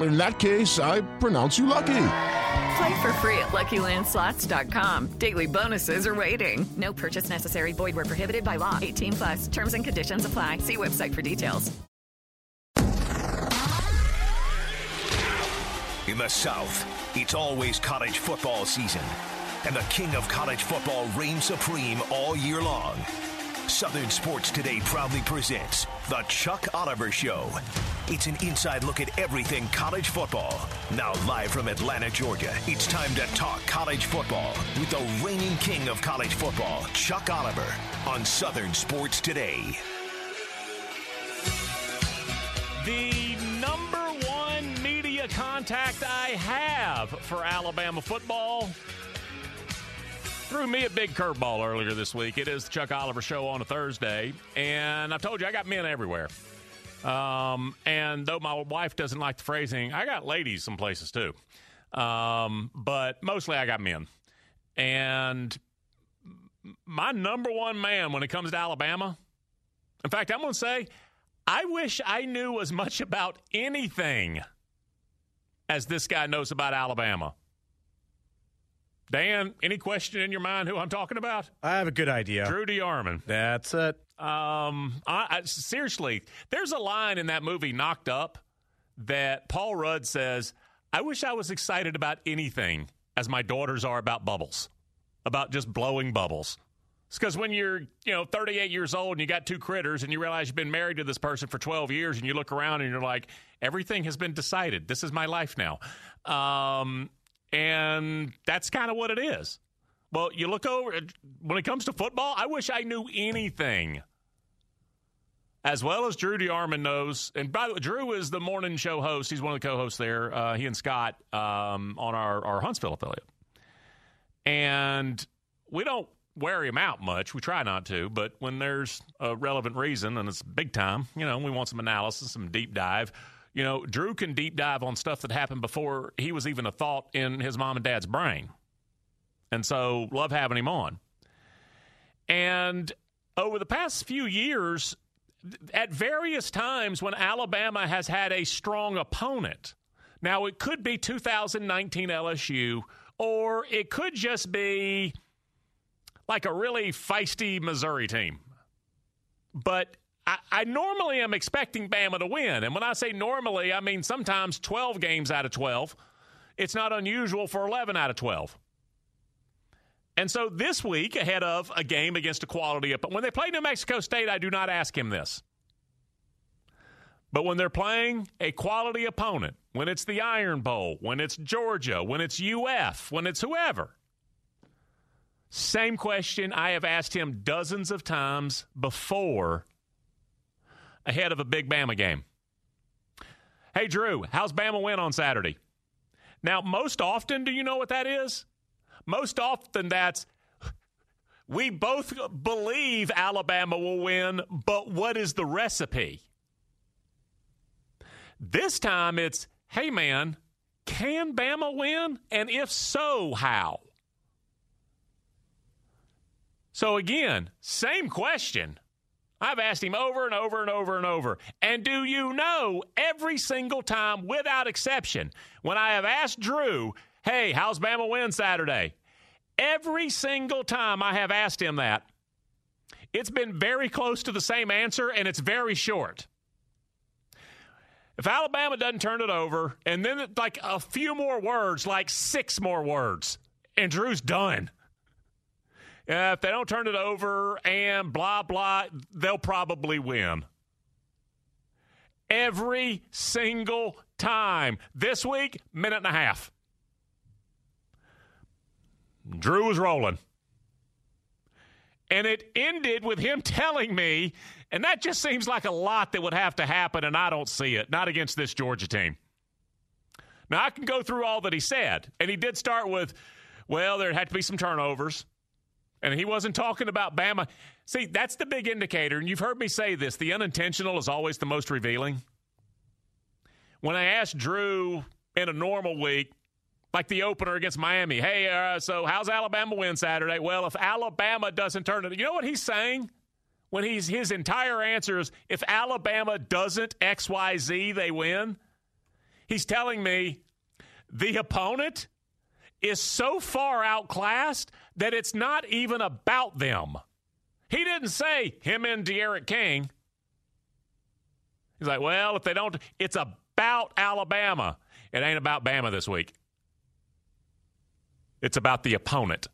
In that case, I pronounce you lucky. Play for free at LuckyLandSlots.com. Daily bonuses are waiting. No purchase necessary. Void where prohibited by law. 18 plus. Terms and conditions apply. See website for details. In the South, it's always college football season, and the king of college football reigns supreme all year long. Southern Sports Today proudly presents The Chuck Oliver Show. It's an inside look at everything college football. Now, live from Atlanta, Georgia, it's time to talk college football with the reigning king of college football, Chuck Oliver, on Southern Sports Today. The number one media contact I have for Alabama football threw me a big curveball earlier this week. It is the Chuck Oliver Show on a Thursday, and I've told you I got men everywhere. Um, and though my wife doesn't like the phrasing, I got ladies some places too. Um, but mostly I got men. And my number one man when it comes to Alabama, in fact, I'm going to say, I wish I knew as much about anything as this guy knows about Alabama. Dan, any question in your mind who I'm talking about? I have a good idea. Drew DeArmond. That's it. Um, I, I, seriously, there's a line in that movie, Knocked Up, that Paul Rudd says, I wish I was excited about anything as my daughters are about bubbles, about just blowing bubbles. It's because when you're, you know, 38 years old and you got two critters and you realize you've been married to this person for 12 years and you look around and you're like, everything has been decided. This is my life now. Um, and that's kind of what it is. Well, you look over when it comes to football, I wish I knew anything. As well as Drew DeArmond knows, and by the way, Drew is the morning show host. He's one of the co-hosts there. Uh, he and Scott um, on our, our Huntsville affiliate, and we don't wear him out much. We try not to, but when there's a relevant reason and it's big time, you know, we want some analysis, some deep dive. You know, Drew can deep dive on stuff that happened before he was even a thought in his mom and dad's brain. And so, love having him on. And over the past few years, at various times when Alabama has had a strong opponent, now it could be 2019 LSU, or it could just be like a really feisty Missouri team. But I, normally am expecting Bama to win. And when I say normally, I mean sometimes 12 games out of 12. It's not unusual for 11 out of 12. And so this week, ahead of a game against a quality opponent, when they play New Mexico State, I do not ask him this. But when they're playing a quality opponent, when it's the Iron Bowl, when it's Georgia, when it's UF, when it's whoever, same question I have asked him dozens of times before ahead of a big Bama game. Hey, Drew, how's Bama win on Saturday? Now, most often, do you know what that is? Most often, that's we both believe Alabama will win, but what is the recipe? This time it's, hey man, can Bama win? And if so, how? So again, same question. I've asked him over and over and over and over. And do you know every single time, without exception, when I have asked Drew, hey, how's Bama win Saturday? Every single time I have asked him that, it's been very close to the same answer, and it's very short. If Alabama doesn't turn it over, and then like a few more words, like six more words, and Drew's done. If they don't turn it over and blah, blah, they'll probably win. Every single time. This week, minute and a half. Drew was rolling. And it ended with him telling me, and that just seems like a lot that would have to happen, and I don't see it, not against this Georgia team. Now, I can go through all that he said, and he did start with, well, there had to be some turnovers. And he wasn't talking about Bama. See, that's the big indicator. And you've heard me say this the unintentional is always the most revealing. When I asked Drew in a normal week, like the opener against Miami, hey, uh, so how's Alabama win Saturday? Well, if Alabama doesn't turn it, you know what he's saying? When he's his entire answer is if Alabama doesn't XYZ, they win. He's telling me the opponent is so far outclassed that it's not even about them. He didn't say him and D'Eriq King. He's like, well, if they don't, it's about Alabama. It ain't about Bama this week. It's about the opponent.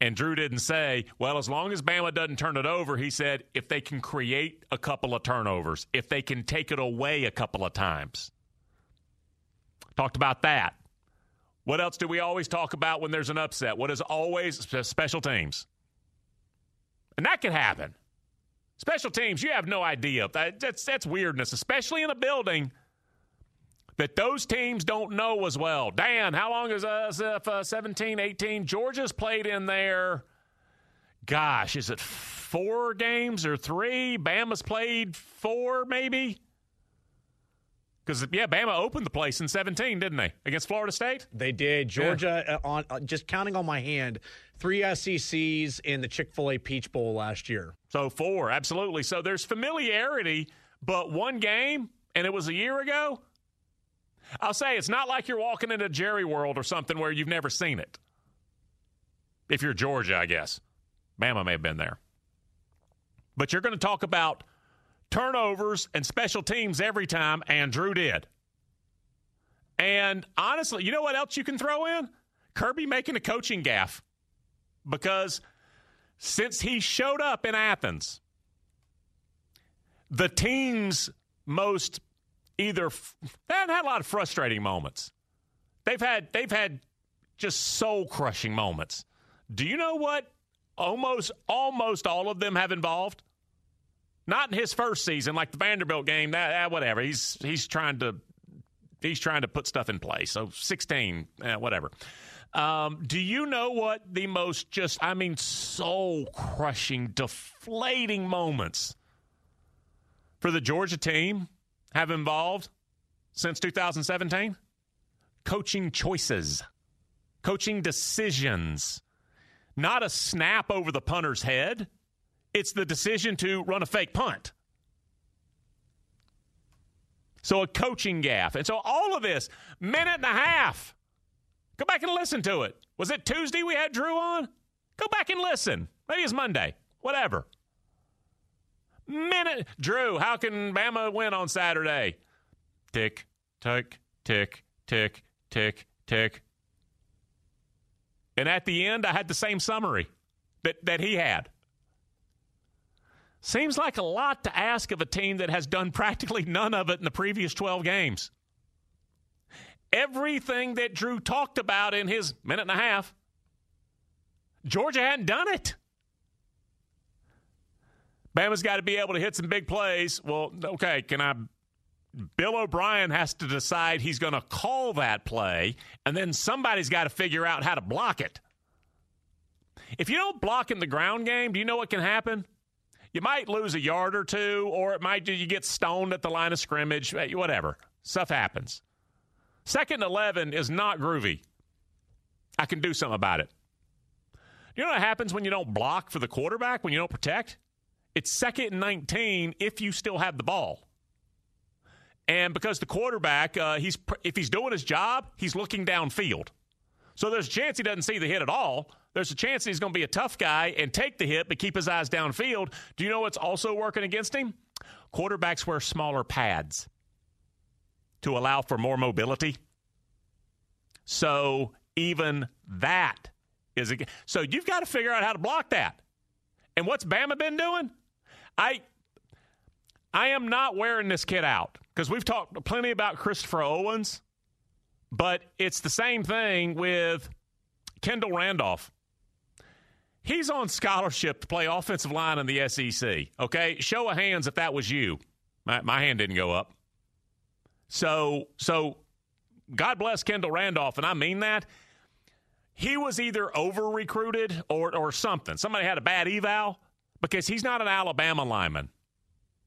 And Drew didn't say, well, as long as Bama doesn't turn it over, he said, if they can create a couple of turnovers, if they can take it away a couple of times. Talked about that. What else do we always talk about when there's an upset? What is always special teams? And that can happen. Special teams, you have no idea. That's, that's weirdness, especially in a building that those teams don't know as well. Dan, how long is uh, uh, 17, 18? Georgia's played in there, gosh, is it four games or three? Bama's played four, maybe? Because yeah, Bama opened the place in 17, didn't they, against Florida State? They did. Georgia yeah. uh, on uh, just counting on my hand, three SECs in the Chick Fil A Peach Bowl last year. So four, absolutely. So there's familiarity, but one game, and it was a year ago. I'll say it's not like you're walking into Jerry World or something where you've never seen it. If you're Georgia, I guess. Bama may have been there. But you're going to talk about turnovers and special teams every time, and Drew did. And honestly, you know what else you can throw in? Kirby making a coaching gaffe. Because since he showed up in Athens, the team's most either they haven't had a lot of frustrating moments. They've had they've had just soul crushing moments. Do you know what almost almost all of them have involved? Not in his first season, like the Vanderbilt game. That, that whatever. He's he's trying to he's trying to put stuff in place. So sixteen, eh, whatever. Um, do you know what the most just I mean soul crushing, deflating moments for the Georgia team have involved since 2017? Coaching choices, coaching decisions, not a snap over the punter's head it's the decision to run a fake punt. So a coaching gaffe. And so all of this, minute and a half. Go back and listen to it. Was it Tuesday we had Drew on? Go back and listen. Maybe it's Monday. Whatever. Minute. Drew, how can Bama win on Saturday? Tick, tick, tick, tick, tick, tick. And at the end, I had the same summary that, that he had. Seems like a lot to ask of a team that has done practically none of it in the previous 12 games. Everything that Drew talked about in his minute and a half, Georgia hadn't done it. Bama's got to be able to hit some big plays. Well, okay, can I? Bill O'Brien has to decide he's going to call that play, and then somebody's got to figure out how to block it. If you don't block in the ground game, do you know what can happen? You might lose a yard or two, or it might you get stoned at the line of scrimmage, whatever. Stuff happens. Second 11 is not groovy. I can do something about it. You know what happens when you don't block for the quarterback, when you don't protect? It's second and 19 if you still have the ball. And because the quarterback, uh, he's if he's doing his job, he's looking downfield. So there's a chance he doesn't see the hit at all there's a chance he's going to be a tough guy and take the hit, but keep his eyes downfield. Do you know what's also working against him? Quarterbacks wear smaller pads to allow for more mobility. So even that is a, so you've got to figure out how to block that. And what's Bama been doing? I I am not wearing this kid out because we've talked plenty about Christopher Owens, but it's the same thing with Kendall Randolph. He's on scholarship to play offensive line in the SEC. Okay, show of hands if that was you. My, my hand didn't go up. So, so God bless Kendall Randolph, and I mean that. He was either over recruited or or something. Somebody had a bad eval because he's not an Alabama lineman.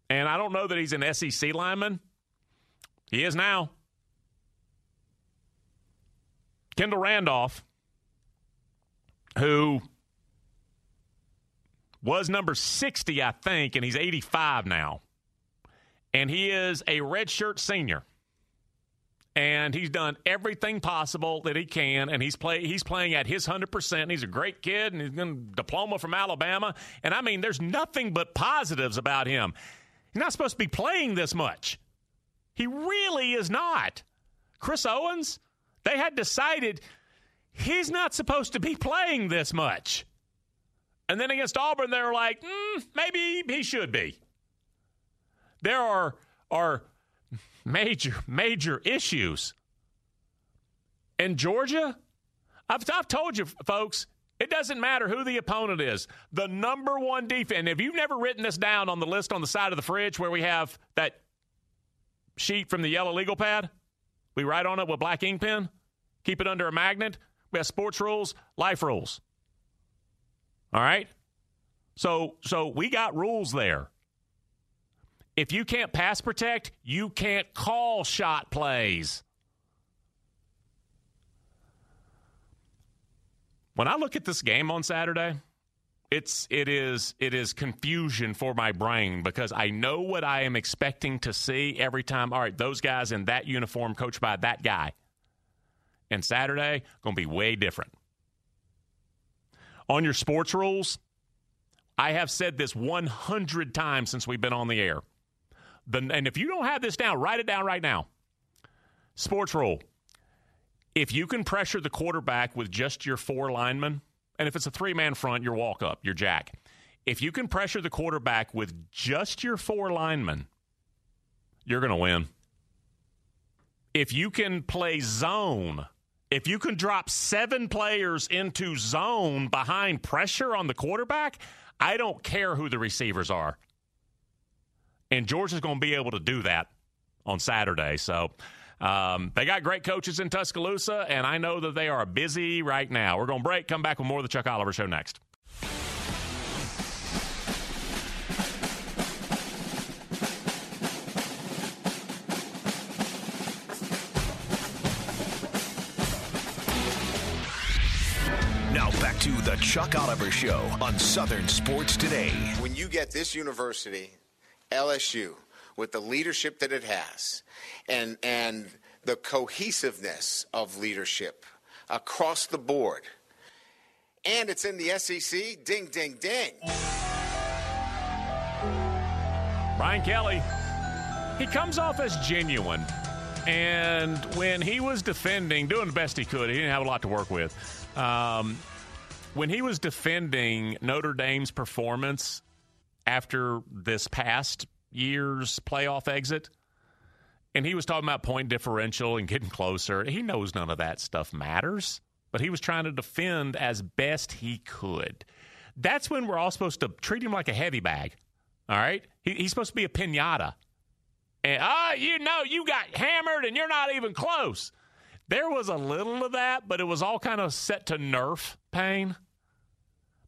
And I don't know that he's an SEC lineman. He is now. Kendall Randolph, who was number 60, I think, and he's 85 now. And he is a redshirt senior. And he's done everything possible that he can, and he's play he's playing at his hundred percent. And He's a great kid, and he's got a diploma from Alabama. And I mean, there's nothing but positives about him. He's not supposed to be playing this much. He really is not. Chris Owens, they had decided he's not supposed to be playing this much. And then against Auburn, they're like, mm, maybe he should be. There are are major major issues. In Georgia, I've, I've told you, folks, it doesn't matter who the opponent is. The number one defense. If you've never written this down on the list on the side of the fridge where we have that sheet from the yellow legal pad, we write on it with black ink pen, keep it under a magnet. We have sports rules, life rules. All right? So so we got rules there. If you can't pass protect, you can't call shot plays. When I look at this game on Saturday, it's it is it is confusion for my brain because I know what I am expecting to see every time. All right, those guys in that uniform coached by that guy. And Saturday going to be way different. On your sports rules, I have said this 100 times since we've been on the air. The, and if you don't have this down, write it down right now. Sports rule. If you can pressure the quarterback with just your four linemen, and if it's a three man front, your walk up, your jack. If you can pressure the quarterback with just your four linemen, you're going to win. If you can play zone, if you can drop seven players into zone behind pressure on the quarterback, I don't care who the receivers are. And Georgia's going to be able to do that on Saturday. So um, they got great coaches in Tuscaloosa, and I know that they are busy right now. We're going to break, come back with more of the Chuck Oliver Show next. Now back to the Chuck Oliver Show on Southern Sports Today. When you get this university, LSU, with the leadership that it has, and and the cohesiveness of leadership across the board, and it's in the SEC, ding ding ding. Brian Kelly, he comes off as genuine. And when he was defending, doing the best he could, he didn't have a lot to work with. Um, when he was defending Notre Dame's performance after this past year's playoff exit, and he was talking about point differential and getting closer, he knows none of that stuff matters, but he was trying to defend as best he could. That's when we're all supposed to treat him like a heavy bag. All right? He, he's supposed to be a pinata. And, ah, oh, you know, you got hammered and you're not even close. There was a little of that, but it was all kind of set to nerf pain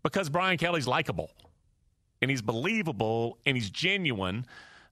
because Brian Kelly's likable and he's believable and he's genuine.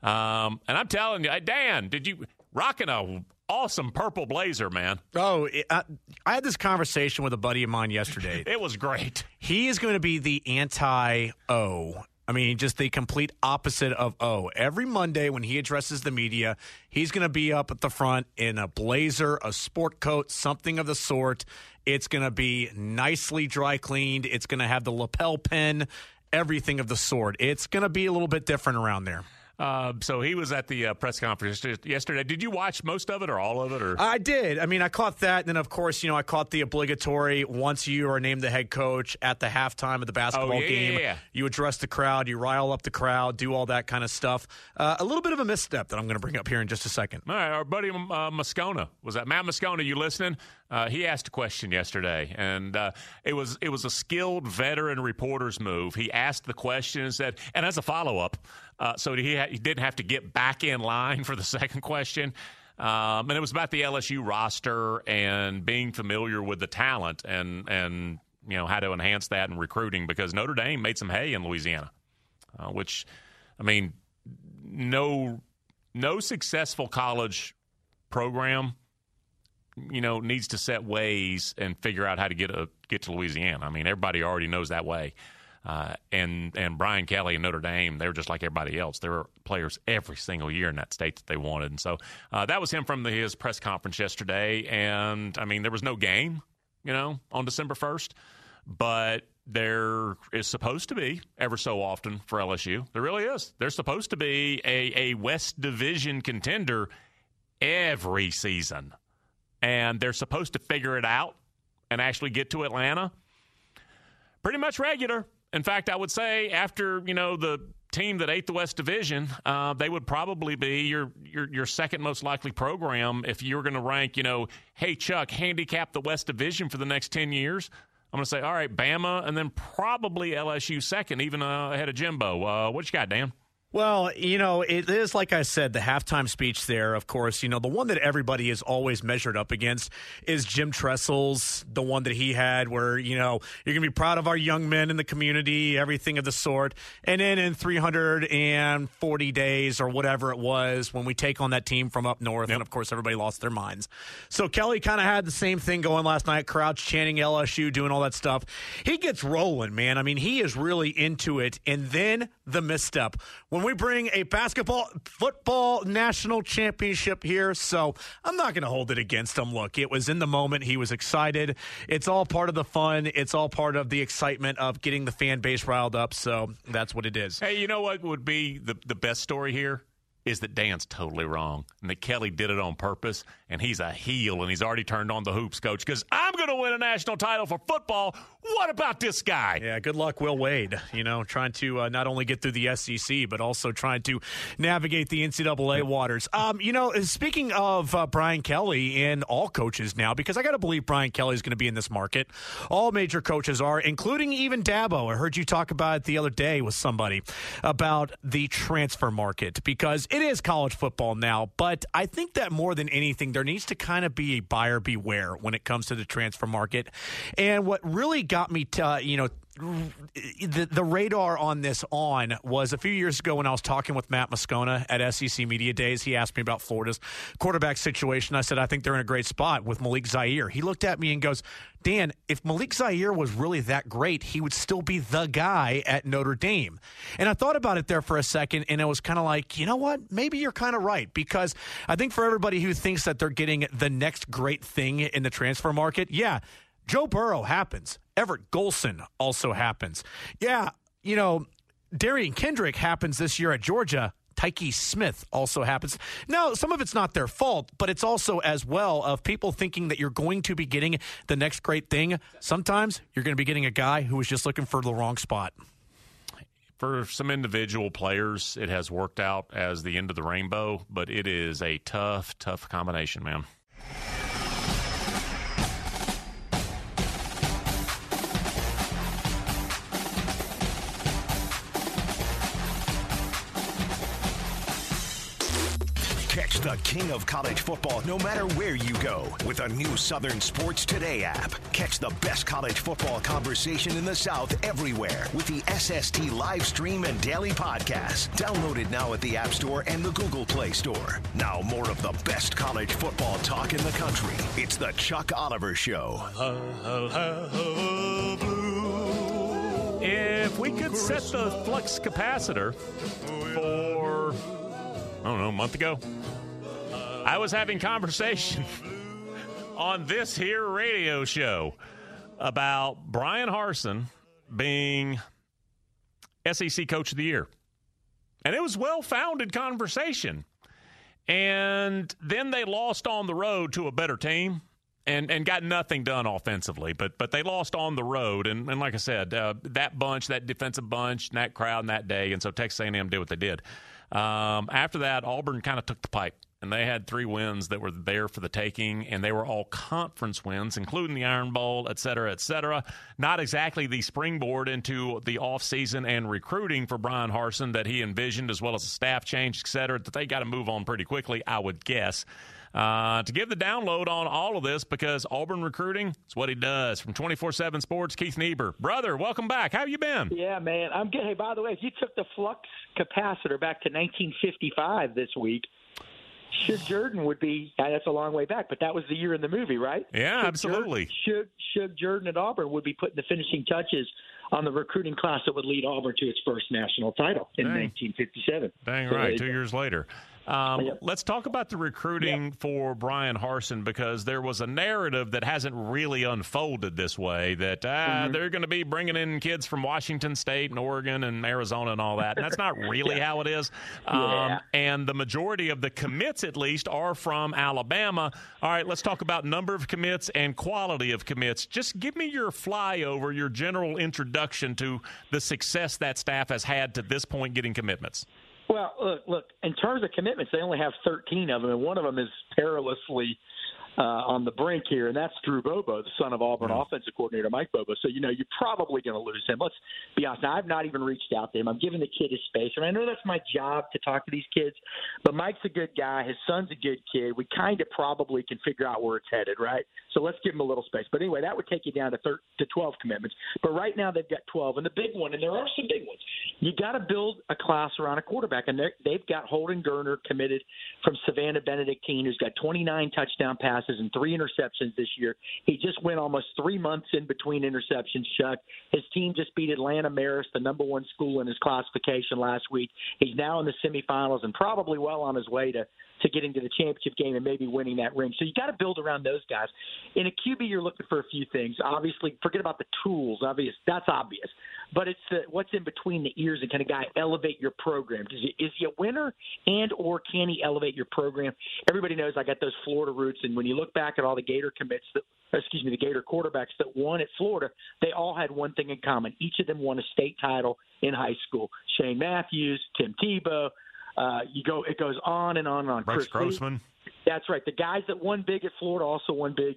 Um, and I'm telling you, Dan, did you rocking a awesome purple blazer, man? Oh, it, I, I had this conversation with a buddy of mine yesterday. it was great. He is going to be the anti O I mean, just the complete opposite of O. Every Monday when he addresses the media, he's going to be up at the front in a blazer, a sport coat, something of the sort. It's going to be nicely dry cleaned. It's going to have the lapel pin, everything of the sort. It's going to be a little bit different around there. Uh, so he was at the uh, press conference yesterday. Did you watch most of it or all of it? Or I did. I mean, I caught that, and then of course, you know, I caught the obligatory once you are named the head coach at the halftime of the basketball Oh, yeah, game. yeah, yeah. You address the crowd, you rile up the crowd, do all that kind of stuff. Uh, a little bit of a misstep that I'm going to bring up here in just a second. All right, our buddy uh, Moscona was that Matt Moscona? You listening? Uh, he asked a question yesterday, and uh, it was it was a skilled veteran reporter's move. He asked the question and said, and as a follow up, uh, so he ha- he didn't have to get back in line for the second question. Um, and it was about the LSU roster and being familiar with the talent and and you know how to enhance that in recruiting because Notre Dame made some hay in Louisiana, uh, which I mean no no successful college program you know needs to set ways and figure out how to get a get to Louisiana. I mean, everybody already knows that way. Uh, and and Brian Kelly and Notre Dame, they were just like everybody else. There were players every single year in that state that they wanted, and so uh, that was him from the, his press conference yesterday. And I mean, there was no game, you know, on December first, but there is supposed to be ever so often for LSU. There really is. There's supposed to be a, a West Division contender every season, and they're supposed to figure it out and actually get to Atlanta pretty much regular. In fact, I would say after you know the team that ate the West Division, uh, they would probably be your, your your second most likely program if you're going to rank. You know, hey Chuck, handicap the West Division for the next ten years. I'm going to say, all right, Bama, and then probably LSU second, even uh, ahead of Jimbo. Uh, what you got, Dan? Well, you know, it is like I said, the halftime speech there, of course, you know, the one that everybody is always measured up against is Jim Tressel's, the one that he had where, you know, you're going to be proud of our young men in the community, everything of the sort. And then in 340 days or whatever it was, when we take on that team from up north, and of course, everybody lost their minds. So Kelly kind of had the same thing going last night, Crouch chanting LSU, doing all that stuff. He gets rolling, man. I mean, he is really into it. And then the misstep. When we bring a basketball football national championship here. So I'm not going to hold it against him. Look, it was in the moment. He was excited. It's all part of the fun. It's all part of the excitement of getting the fan base riled up. So that's what it is. Hey, you know what would be the, the best story here? Is that Dan's totally wrong and that Kelly did it on purpose and he's a heel and he's already turned on the hoops coach because I'm going to win a national title for football. What about this guy? Yeah, good luck, Will Wade. You know, trying to uh, not only get through the SEC, but also trying to navigate the NCAA waters. Um, you know, speaking of uh, Brian Kelly and all coaches now, because I got to believe Brian Kelly is going to be in this market. All major coaches are, including even Dabo. I heard you talk about it the other day with somebody about the transfer market because it is college football now. But I think that more than anything, there needs to kind of be a buyer beware when it comes to the transfer market. And what really got me, to, uh, you know, the, the radar on this on was a few years ago when I was talking with Matt Moscona at SEC Media Days. He asked me about Florida's quarterback situation. I said, I think they're in a great spot with Malik Zaire. He looked at me and goes, Dan, if Malik Zaire was really that great, he would still be the guy at Notre Dame. And I thought about it there for a second, and it was kind of like, you know what? Maybe you're kind of right because I think for everybody who thinks that they're getting the next great thing in the transfer market, yeah, Joe Burrow happens. Everett Golson also happens. Yeah, you know, Derion Kendrick happens this year at Georgia. Tykee Smith also happens. Now, some of it's not their fault, but it's also as well of people thinking that you're going to be getting the next great thing. Sometimes you're going to be getting a guy who was just looking for the wrong spot. For some individual players, it has worked out as the end of the rainbow, but it is a tough, tough combination, man. The king of college football no matter where you go with a new Southern Sports Today app. Catch the best college football conversation in the South everywhere with the SST live stream and daily podcast. Downloaded now at the App Store and the Google Play Store. Now, more of the best college football talk in the country. It's the Chuck Oliver Show. If we could set the flux capacitor for, I don't know, a month ago, I was having conversation on this here radio show about Bryan Harsin being SEC Coach of the Year. and it was well founded conversation. And then they lost on the road to a better team and and got nothing done offensively. But but they lost on the road, and, and like I said, uh, that bunch, that defensive bunch, and that crowd, and that day, and so Texas A&M did what they did. Um, after that, Auburn kind of took the pipe. And they had three wins that were there for the taking, and they were all conference wins, including the Iron Bowl, et cetera, et cetera. Not exactly the springboard into the offseason and recruiting for Bryan Harsin that he envisioned, as well as a staff change, et cetera, that they got to move on pretty quickly, I would guess. Uh, to give the download on all of this because Auburn recruiting is what he does. From 24 7 Sports, Keith Niebuhr. Brother, welcome back. How you been? Yeah, man. I'm good. Hey, by the way, if you took the flux capacitor back to 1955 this week, Shug Jordan would be, that's a long way back, but that was the year in the movie, right? Yeah, Shug absolutely. Jordan, Shug, Shug Jordan at Auburn would be putting the finishing touches on the recruiting class that would lead Auburn to its first national title in Dang. 1957. Dang So right, they- two years later. Um, Yep. Let's talk about the recruiting for Bryan Harsin because there was a narrative that hasn't really unfolded this way that ah, Mm-hmm. they're going to be bringing in kids from Washington State and Oregon and Arizona and all that. And that's not really how it is. Um, Yeah. And the majority of the commits, at least, are from Alabama. All right, let's talk about number of commits and quality of commits. Just give me your flyover, your general introduction to the success that staff has had to this point getting commitments. Well, look, look. In terms of commitments, they only have 13 of them, and one of them is perilously uh, on the brink here, and that's Drew Bobo, the son of Auburn offensive coordinator Mike Bobo. So you know you're probably going to lose him. Let's be honest. Now, I've not even reached out to him. I'm giving the kid his space, and I know that's my job to talk to these kids. But Mike's a good guy. His son's a good kid. We kind of probably can figure out where it's headed, right? So let's give him a little space. But anyway, that would take you down to thir- to 12 commitments. But right now they've got 12, and the big one, and there are some big ones. You got to build a class around a quarterback, and they've got Holden Geriner committed from Savannah Benedictine, who's got 29 touchdown passes and three interceptions this year. He just went almost three months in between interceptions. Chuck, his team just beat Atlanta Marist, the number one school in his classification last week. He's now in the semifinals and probably well on his way to to getting to the championship game and maybe winning that ring. So you got to build around those guys. In a QB, you're looking for a few things. Obviously, forget about the tools. Obvious, that's obvious. But it's the, what's in between the ears and can a guy elevate your program? Is he, is he a winner and or can he elevate your program? Everybody knows I got those Florida roots, and when you look back at all the Gator commits that, excuse me, the Gator quarterbacks that won at Florida, they all had one thing in common. Each of them won a state title in high school. Shane Matthews, Tim Tebow. Uh, you go, it goes on and on and on. Rex Chris Lee- Grossman. that's right. The guys that won big at Florida also won big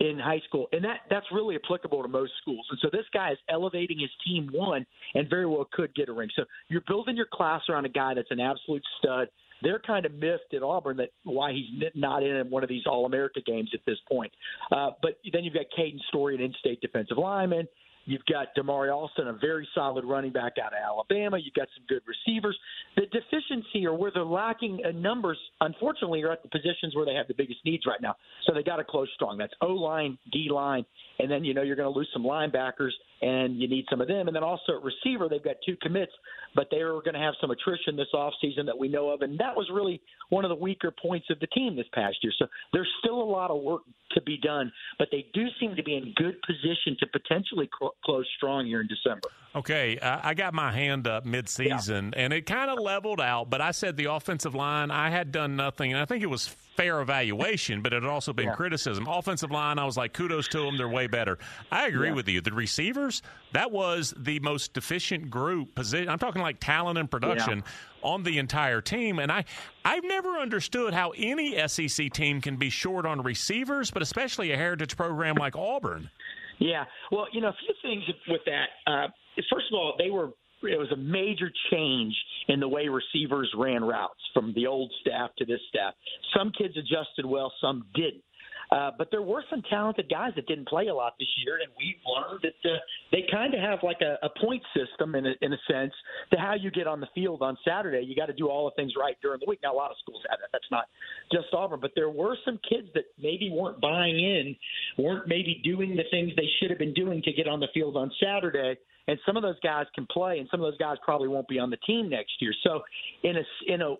in high school, and that that's really applicable to most schools. And so this guy is elevating his team one, and very well could get a ring. So you're building your class around a guy that's an absolute stud. They're kind of miffed at Auburn that why he's not in one of these All America games at this point. Uh, but then you've got Caden Story, an in-state defensive lineman. You've got Damari Alston, a very solid running back out of Alabama. You've got some good receivers. The deficiency or where they're lacking in numbers, unfortunately, are at the positions where they have the biggest needs right now. So they got to close strong. That's O line, D line, and then you know you're going to lose some linebackers, and you need some of them. And then also at receiver, they've got two commits, but they are going to have some attrition this offseason that we know of, and that was really one of the weaker points of the team this past year. So there's still a lot of work to be done, but they do seem to be in good position to potentially cl- close strong here in December. Okay, uh, I got my hand up mid-season, and it kind of leveled out. But I said the offensive line, I had done nothing, and I think it was fair evaluation, but it had also been criticism. Offensive line, I was like, kudos to them; they're way better. I agree with you. The receivers, that was the most deficient group position. I'm talking like talent and production on the entire team, and I, I've never understood how any SEC team can be short on receivers, but especially a heritage program like Auburn. Yeah. Well, you know, a few things with that. Uh, first of all, they were it was a major change in the way receivers ran routes from the old staff to this staff. Some kids adjusted well, some didn't. Uh, but there were some talented guys that didn't play a lot this year, and we've learned that uh, they kind of have like a, a point system in a, in a sense to how you get on the field on Saturday. You got to do all the things right during the week. Now, a lot of schools have that. That's not just Auburn, but there were some kids that maybe weren't buying in, weren't maybe doing the things they should have been doing to get on the field on Saturday and some of those guys can play, and some of those guys probably won't be on the team next year. So, in a in a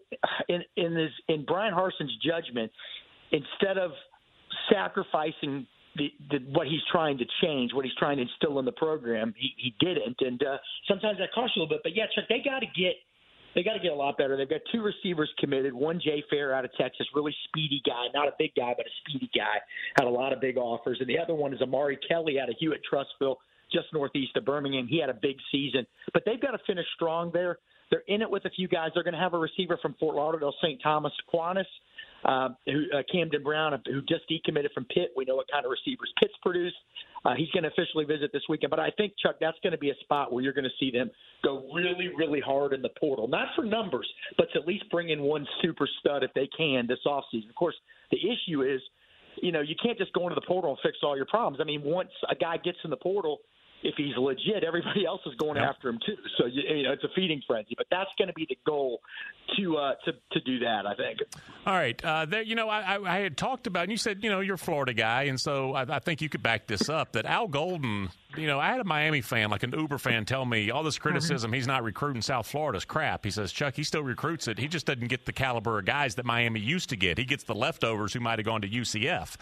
in in this in Bryan Harsin's judgment, instead of sacrificing the, the what he's trying to change, what he's trying to instill in the program, he, he didn't, and uh, sometimes that costs you a little bit. But yeah, Chuck, they got to get they got to get a lot better. They've got two receivers committed. One Jay Fair out of Texas, really speedy guy, not a big guy, but a speedy guy. Had a lot of big offers, and the other one is Omari Kelly out of Hewitt Trussville, just northeast of Birmingham. He had a big season, but they've got to finish strong there. They're in it with a few guys. They're going to have a receiver from Fort Lauderdale, St. Thomas Aquinas, uh, who, uh, Camden Brown, who just decommitted from Pitt. We know what kind of receivers Pitt's produced. Uh, he's going to officially visit this weekend. But I think, Chuck, that's going to be a spot where you're going to see them go really, really hard in the portal. Not for numbers, but to at least bring in one super stud if they can this offseason. Of course, the issue is, you know, you can't just go into the portal and fix all your problems. I mean, once a guy gets in the portal – if he's legit, everybody else is going yep. after him too. So you know, it's a feeding frenzy. But that's going to be the goal to uh, to to do that. I think. All right, uh, there. You know, I, I had talked about, and you said, you know, you're a Florida guy, and so I, I think you could back this up. That Al Golden you know, I had a Miami fan, like an Uber fan, tell me all this criticism he's not recruiting South Florida's crap. He says, Chuck, he still recruits it. He just doesn't get the caliber of guys that Miami used to get. He gets the leftovers who might have gone to UCF.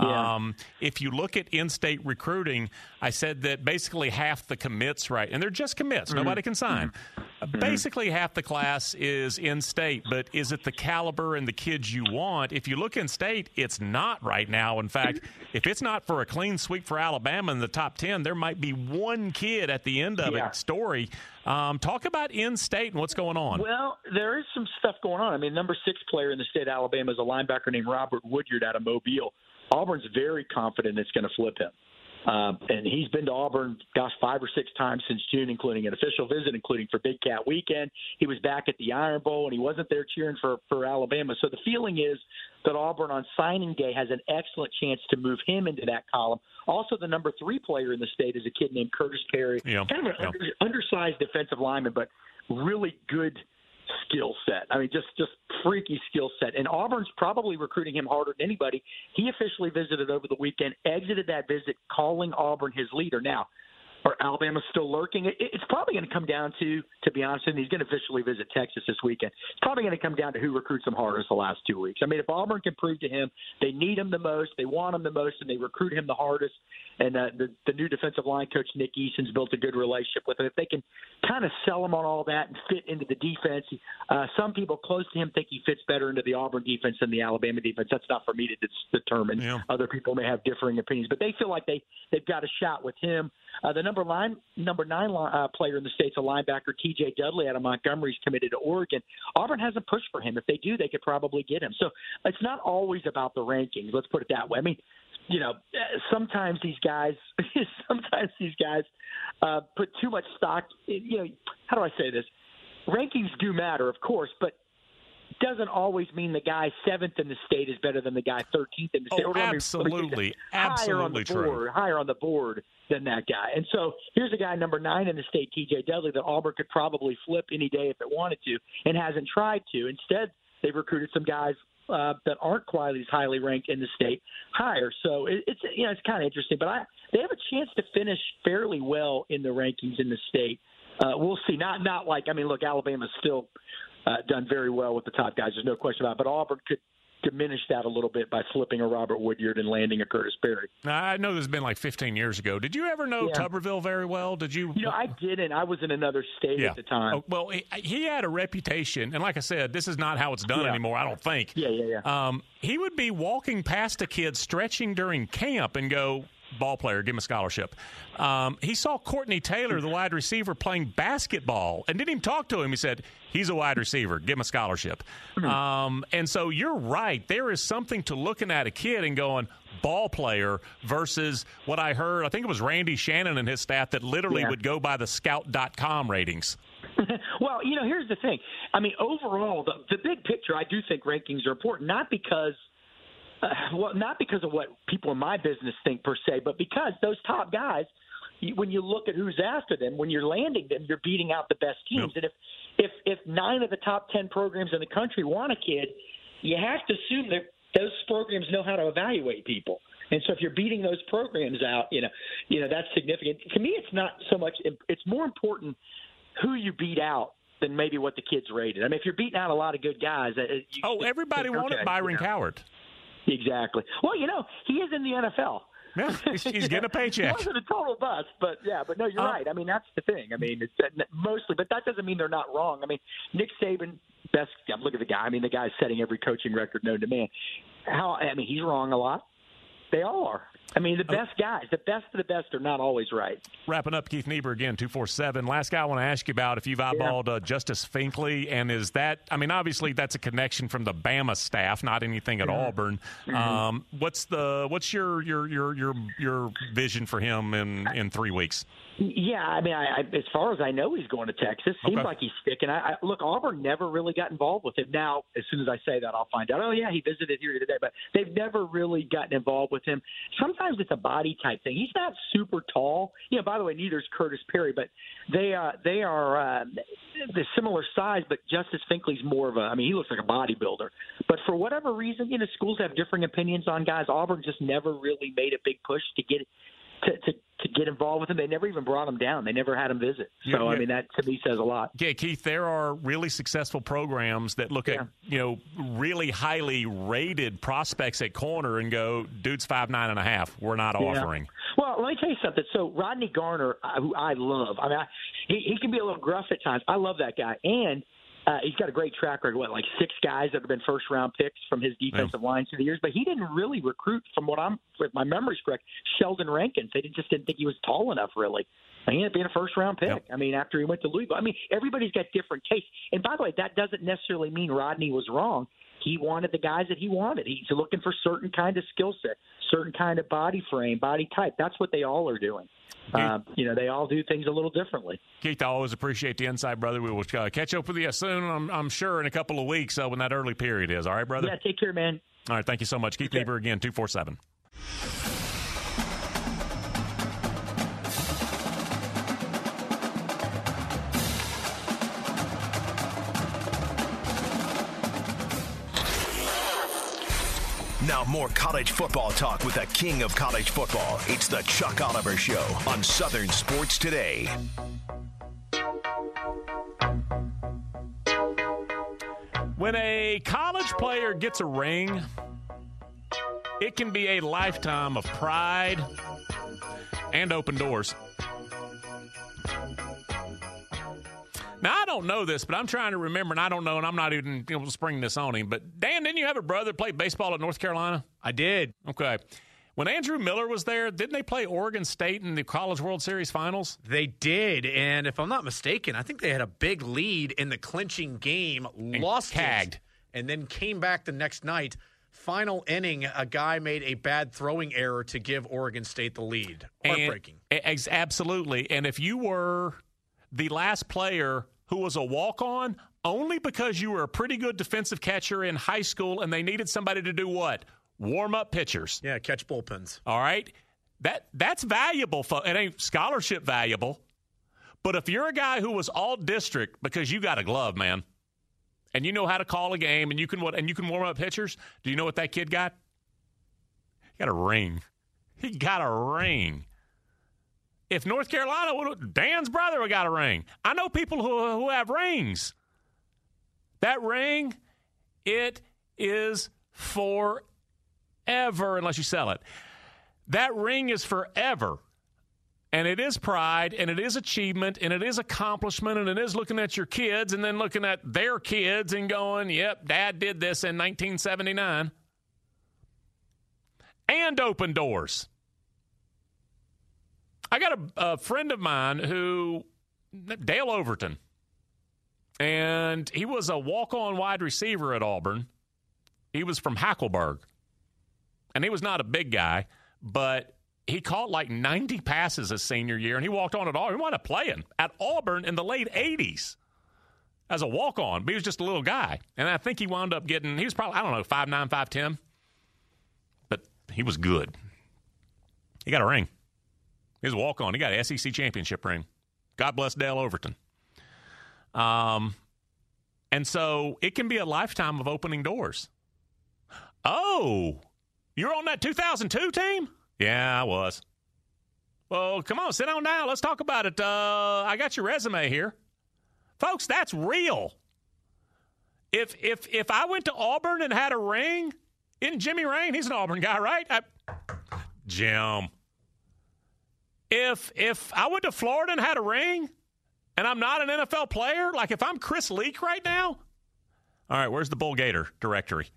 Yeah. Um, if you look at in state recruiting, I said that basically half the commits, right, and they're just commits, mm-hmm. nobody can sign. Mm-hmm. Basically, half the class is in state, but is it the caliber and the kids you want? If you look in state, it's not right now. In fact, if it's not for a clean sweep for Alabama in the top 10, there might be one kid at the end of yeah. it story. Um, talk about in state and what's going on. Well, there is some stuff going on. I mean, number six player in the state of Alabama is a linebacker named Robert Woodyard out of Mobile. Auburn's very confident it's going to flip him. Um, and he's been to Auburn, gosh, five or six times since June, including an official visit, including for Big Cat Weekend. He was back at the Iron Bowl, and he wasn't there cheering for for Alabama. So the feeling is that Auburn on signing day has an excellent chance to move him into that column. Also, the number three player in the state is a kid named Khurtiss Perry, yeah. kind of an yeah. undersized defensive lineman, but really good skill set. I mean, just just freaky skill set. And Auburn's probably recruiting him harder than anybody. He officially visited over the weekend, exited that visit calling Auburn his leader. Now, or Alabama still lurking. It, it's probably going to come down to, to be honest, and he's going to officially visit Texas this weekend. It's probably going to come down to who recruits him hardest the last two weeks. I mean, if Auburn can prove to him they need him the most, they want him the most, and they recruit him the hardest, and uh, the the new defensive line coach Nick Eason's built a good relationship with him. If they can kind of sell him on all that and fit into the defense, uh, some people close to him think he fits better into the Auburn defense than the Alabama defense. That's not for me to determine. Yeah. Other people may have differing opinions, but they feel like they they've got a shot with him. Uh, the number line, number nine uh, player in the state's a linebacker, T.J. Dudley out of Montgomery's committed to Oregon. Auburn hasn't pushed for him. If they do, they could probably get him. So it's not always about the rankings. Let's put it that way. I mean, you know, sometimes these guys, sometimes these guys uh, put too much stock. You know, how do I say this? Rankings do matter, of course, but doesn't always mean the guy seventh in the state is better than the guy thirteenth in the state. Oh, absolutely, absolutely higher on the true. Board, higher on the board than that guy. And so here's a guy number nine in the state, T.J. Dudley, that Auburn could probably flip any day if it wanted to, and hasn't tried to. Instead, they've recruited some guys uh, that aren't quite as highly ranked in the state higher. So it, it's you know it's kind of interesting, but I they have a chance to finish fairly well in the rankings in the state. Uh, we'll see. Not not like I mean, look, Alabama's still uh, done very well with the top guys. There's no question about. it. But Auburn could diminish that a little bit by flipping a Robert Woodyard and landing a Khurtiss Perry. Now, I know this has been like 15 years ago. Did you ever know yeah. Tuberville very well? Did you? You know, I didn't. I was in another state yeah. at the time. Oh, well, he, he, had a reputation, and like I said, this is not how it's done yeah. anymore. I don't think. Yeah, yeah, yeah. Um, he would be walking past a kid stretching during camp and go, ball player, give him a scholarship. Um, he saw Courtney Taylor, the wide receiver, playing basketball and didn't even talk to him. He said, He's a wide receiver, give him a scholarship. Mm-hmm. Um, and so you're right. There is something to looking at a kid and going, ball player versus what I heard. I think it was Randy Shannon and his staff that literally yeah. would go by the scout.com ratings. well, you know, here's the thing. I mean, overall, the, the big picture, I do think rankings are important, not because – uh, well, not because of what people in my business think per se, but because those top guys, when you look at who's after them, when you're landing them, you're beating out the best teams. Yep. And if if if nine of the top ten programs in the country want a kid, you have to assume that those programs know how to evaluate people. And so if you're beating those programs out, you know, you know that's significant. To me, it's not so much. It's more important who you beat out than maybe what the kids rated. I mean, if you're beating out a lot of good guys, uh, you, oh, everybody okay, wanted Byron you know. Cowart. Exactly. Well, you know, he is in the NFL. Yeah, he's, he's getting a paycheck. it wasn't a total bust, but yeah, but no, you're Uh, right. I mean, that's the thing. I mean, it's uh, mostly, but that doesn't mean they're not wrong. I mean, Nick Saban, best. Look at the guy. I mean, the guy's setting every coaching record known to man. How? I mean, he's wrong a lot. They all are. I mean, the best guys, the best of the best, are not always right. Wrapping up, Keith Niebuhr again, 247. Last guy I want to ask you about if you've eyeballed uh, Justice Finkley, and is that, I mean, obviously that's a connection from the Bama staff, not anything at Auburn. Mhm. Um, what's the what's your your your your your vision for him in in three weeks? Yeah, I mean, I, I, as far as I know, he's going to Texas. Seems Okay. like he's sticking. I, I look, Auburn never really got involved with him. Now, as soon as I say that, I'll find out. Oh, yeah, he visited here today, but they've never really gotten involved with him. Sometimes it's a body type thing. He's not super tall. You know, by the way, neither is Khurtiss Perry, but they uh, they are uh, the similar size. But Justice Finkley's more of a. I mean, he looks like a bodybuilder. But for whatever reason, you know, schools have differing opinions on guys. Auburn just never really made a big push to get to, to to get involved with him. They never even brought him down. They never had him visit. So Yeah, I mean, that to me says a lot. Yeah, Keith, there are really successful programs that look at you know really highly rated prospects at corner and go, dude's five nine and a half. We're not Yeah. offering. Well, let me tell you something. So Rodney Garner, uh, who I love, I mean, I, he, he can be a little gruff at times. I love that guy, and uh, he's got a great track record. What, like six guys that have been first round picks from his defensive line through the years, but he didn't really recruit, from what I'm, if my memory's correct, Sheldon Rankins. They just didn't think he was tall enough, really. And he ended up being a first round pick. I mean, after he went to Louisville. I mean, everybody's got different tastes. And by the way, that doesn't necessarily mean Rodney was wrong he wanted the guys that he wanted. He's looking for certain kind of skill set, certain kind of body frame, body type. That's what they all are doing. Um, you know, they all do things a little differently. Keith, I always appreciate the insight, brother. We will uh, catch up with you soon, I'm, I'm sure, in a couple of weeks uh, when that early period is. All right, brother? Yeah, take care, man. All right, thank you so much. Keith okay. Niebuhr again, 247. Now, more college football talk with the king of college football. It's the Chuck Oliver Show on Southern Sports Today. When a college player gets a ring, it can be a lifetime of pride and open doors. Now, I don't know this, but I'm trying to remember, and I don't know, and I'm not even able to spring this on him. But, Dan, didn't you have a brother play baseball at North Carolina? I did. Okay. When Andrew Miller was there, didn't they play Oregon State in the College World Series finals? They did, and if I'm not mistaken, I think they had a big lead in the clinching game, lost tagged. it, and then came back the next night. Final inning, a guy made a bad throwing error to give Oregon State the lead. Heartbreaking. And, absolutely. And if you were the last player who was a walk on, only because you were a pretty good defensive catcher in high school and they needed somebody to do what? Warm up pitchers. Yeah, catch bullpens. All right. That that's valuable. For, It ain't scholarship valuable. But if you're a guy who was all district because you got a glove, man, and you know how to call a game and you can what and you can warm up pitchers, do you know what that kid got? He got a ring. He got a ring. If North Carolina would Dan's brother would got a ring. I know people who who have rings. That ring, it is forever unless you sell it. That ring is forever. And it is pride, and it is achievement, and it is accomplishment, and it is looking at your kids and then looking at their kids and going, yep, dad did this in 1979. And open doors. I got a, a friend of mine who, Dale Overton, and he was a walk on wide receiver at Auburn. He was from Hackleburg, and he was not a big guy, but he caught like 90 passes his senior year, and he walked on at all. He wound up playing at Auburn in the late 80s as a walk on, but he was just a little guy. And I think he wound up getting, he was probably, I don't know, 5'9, 5'10, but he was good. He got a ring. A walk on. He got an SEC championship ring. God bless Dale Overton. Um, and so it can be a lifetime of opening doors. Oh, you're on that 2002 team? Yeah, I was. Well, come on, sit down now. Let's talk about it. Uh, I got your resume here, folks. That's real. If if if I went to Auburn and had a ring, in Jimmy Rane, he's an Auburn guy, right? I, Jim. If if I went to Florida and had a ring, and I'm not an NFL player, like if I'm Chris Leak right now, all right, where's the Bull Gator directory?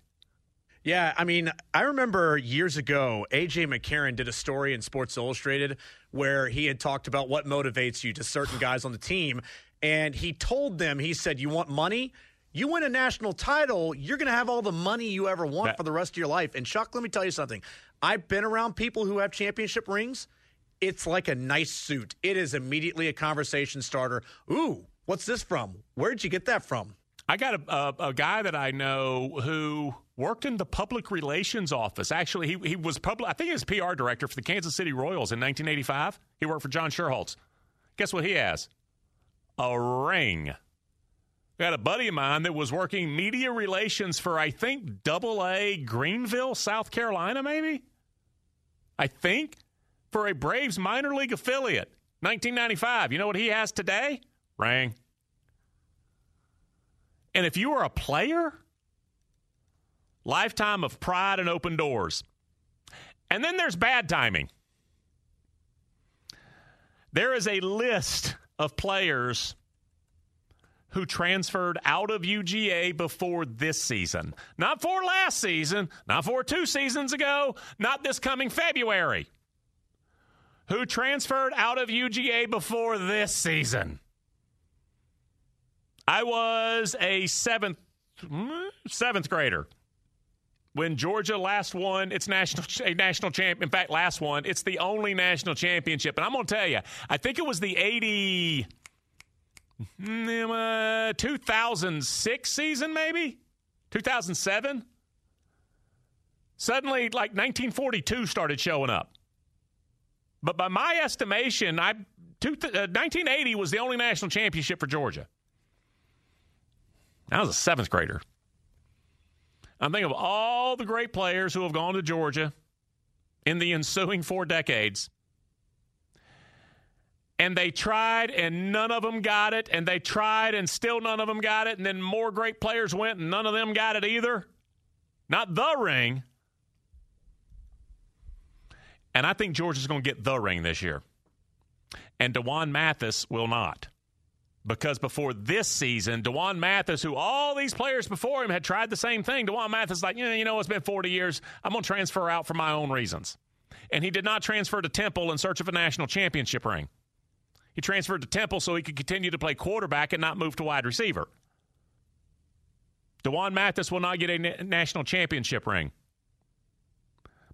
Yeah, I mean, I remember years ago, AJ McCarron did a story in Sports Illustrated where he had talked about what motivates you to certain guys on the team. And he told them, he said, You want money? You win a national title, you're going to have all the money you ever want That- for the rest of your life. And Chuck, let me tell you something. I've been around people who have championship rings. It's like a nice suit. It is immediately a conversation starter. Ooh, what's this from? Where'd you get that from? I got a, a, a guy that I know who worked in the public relations office. Actually, he, he was public. I think he was PR director for the Kansas City Royals in 1985. He worked for John Schuerholz. Guess what he has? A ring. I got a buddy of mine that was working media relations for I think Double A Greenville, South Carolina, maybe. I think for a Braves minor league affiliate, 1995. You know what he has today? Ring. And if you are a player, lifetime of pride and open doors. And then there's bad timing. There is a list of players who transferred out of UGA before this season. Not for last season, not for two seasons ago, not this coming February. Who transferred out of UGA before this season. I was a seventh seventh grader when Georgia last won its national a national champ. In fact, last one. It's the only national championship, and I'm going to tell you, I think it was the eighty. Uh, 2006 season, maybe 2007. Suddenly, like 1942 started showing up. But by my estimation, I two, uh, 1980 was the only national championship for Georgia. I was a seventh grader. I'm thinking of all the great players who have gone to Georgia in the ensuing four decades. And they tried, and none of them got it. And they tried, and still none of them got it. And then more great players went, and none of them got it either. Not the ring. And I think Georgia's going to get the ring this year. And D'Wan Mathis will not because before this season, D'Wan Mathis, who all these players before him had tried the same thing, D'Wan Mathis like, yeah, you know, it's been 40 years. I'm going to transfer out for my own reasons. And he did not transfer to Temple in search of a national championship ring. He transferred to Temple so he could continue to play quarterback and not move to wide receiver. D'Wan Mathis will not get a na- national championship ring.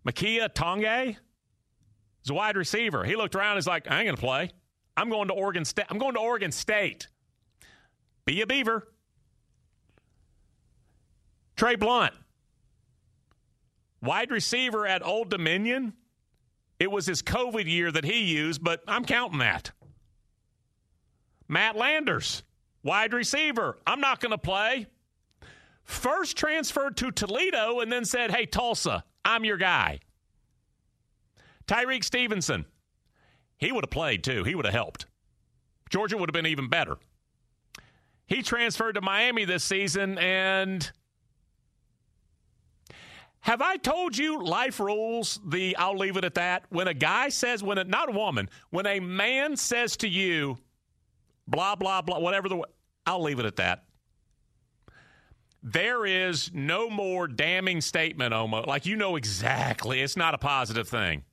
Makiya Tongue is a wide receiver. He looked around He's like, I ain't going to play. I'm going to Oregon State. I'm going to Oregon State. Be a beaver. Trey Blount, wide receiver at Old Dominion. It was his COVID year that he used, but I'm counting that. Matt Landers, wide receiver. I'm not going to play. First transferred to Toledo and then said, Hey, Tulsa, I'm your guy. Tyrique Stevenson, he would have played too. He would have helped. Georgia would have been even better. He transferred to Miami this season, and have I told you life rules? The I'll leave it at that. When a guy says, when a, not a woman, when a man says to you, blah blah blah, whatever the, I'll leave it at that. There is no more damning statement, Oma. Like you know exactly, it's not a positive thing.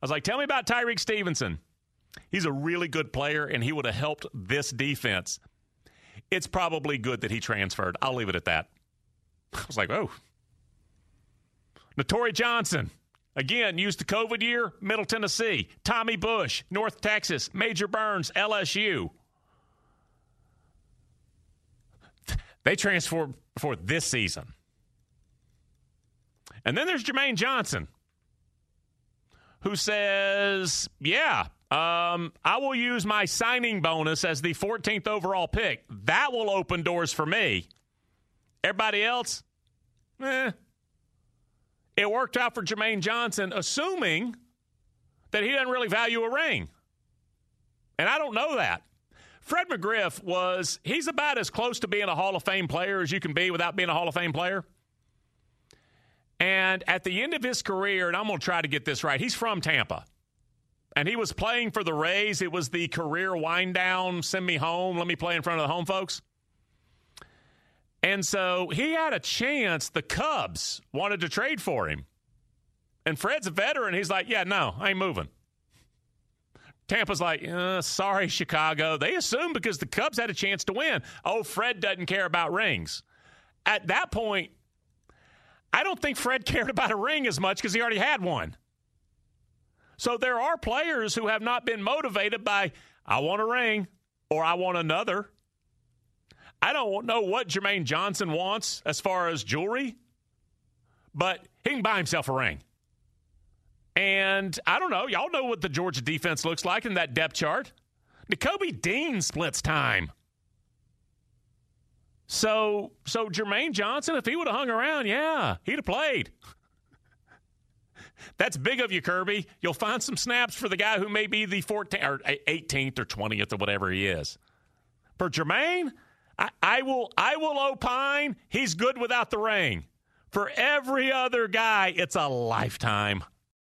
I was like, tell me about Tyrique Stevenson. He's a really good player, and he would have helped this defense. It's probably good that he transferred. I'll leave it at that. I was like, oh. Notori Johnson, again, used the COVID year, Middle Tennessee. Tommy Bush, North Texas. Major Burns, LSU. They transferred for this season. And then there's Jermaine Johnson, who says, Yeah, um, I will use my signing bonus as the 14th overall pick. That will open doors for me. Everybody else, eh. It worked out for Jermaine Johnson, assuming that he doesn't really value a ring. And I don't know that. Fred McGriff was, he's about as close to being a Hall of Fame player as you can be without being a Hall of Fame player. And at the end of his career, and I'm going to try to get this right, he's from Tampa. And he was playing for the Rays. It was the career wind down, send me home, let me play in front of the home folks. And so he had a chance. The Cubs wanted to trade for him. And Fred's a veteran. He's like, yeah, no, I ain't moving. Tampa's like, uh, sorry, Chicago. They assumed because the Cubs had a chance to win. Oh, Fred doesn't care about rings. At that point, I don't think Fred cared about a ring as much because he already had one. So there are players who have not been motivated by, I want a ring or I want another. I don't know what Jermaine Johnson wants as far as jewelry, but he can buy himself a ring. And I don't know. Y'all know what the Georgia defense looks like in that depth chart. Nakobe Dean splits time. So, so Jermaine Johnson, if he would have hung around, yeah, he'd have played. That's big of you, Kirby. You'll find some snaps for the guy who may be the 14th or 18th or 20th or whatever he is. For Jermaine, I, I will I will opine he's good without the ring. For every other guy, it's a lifetime.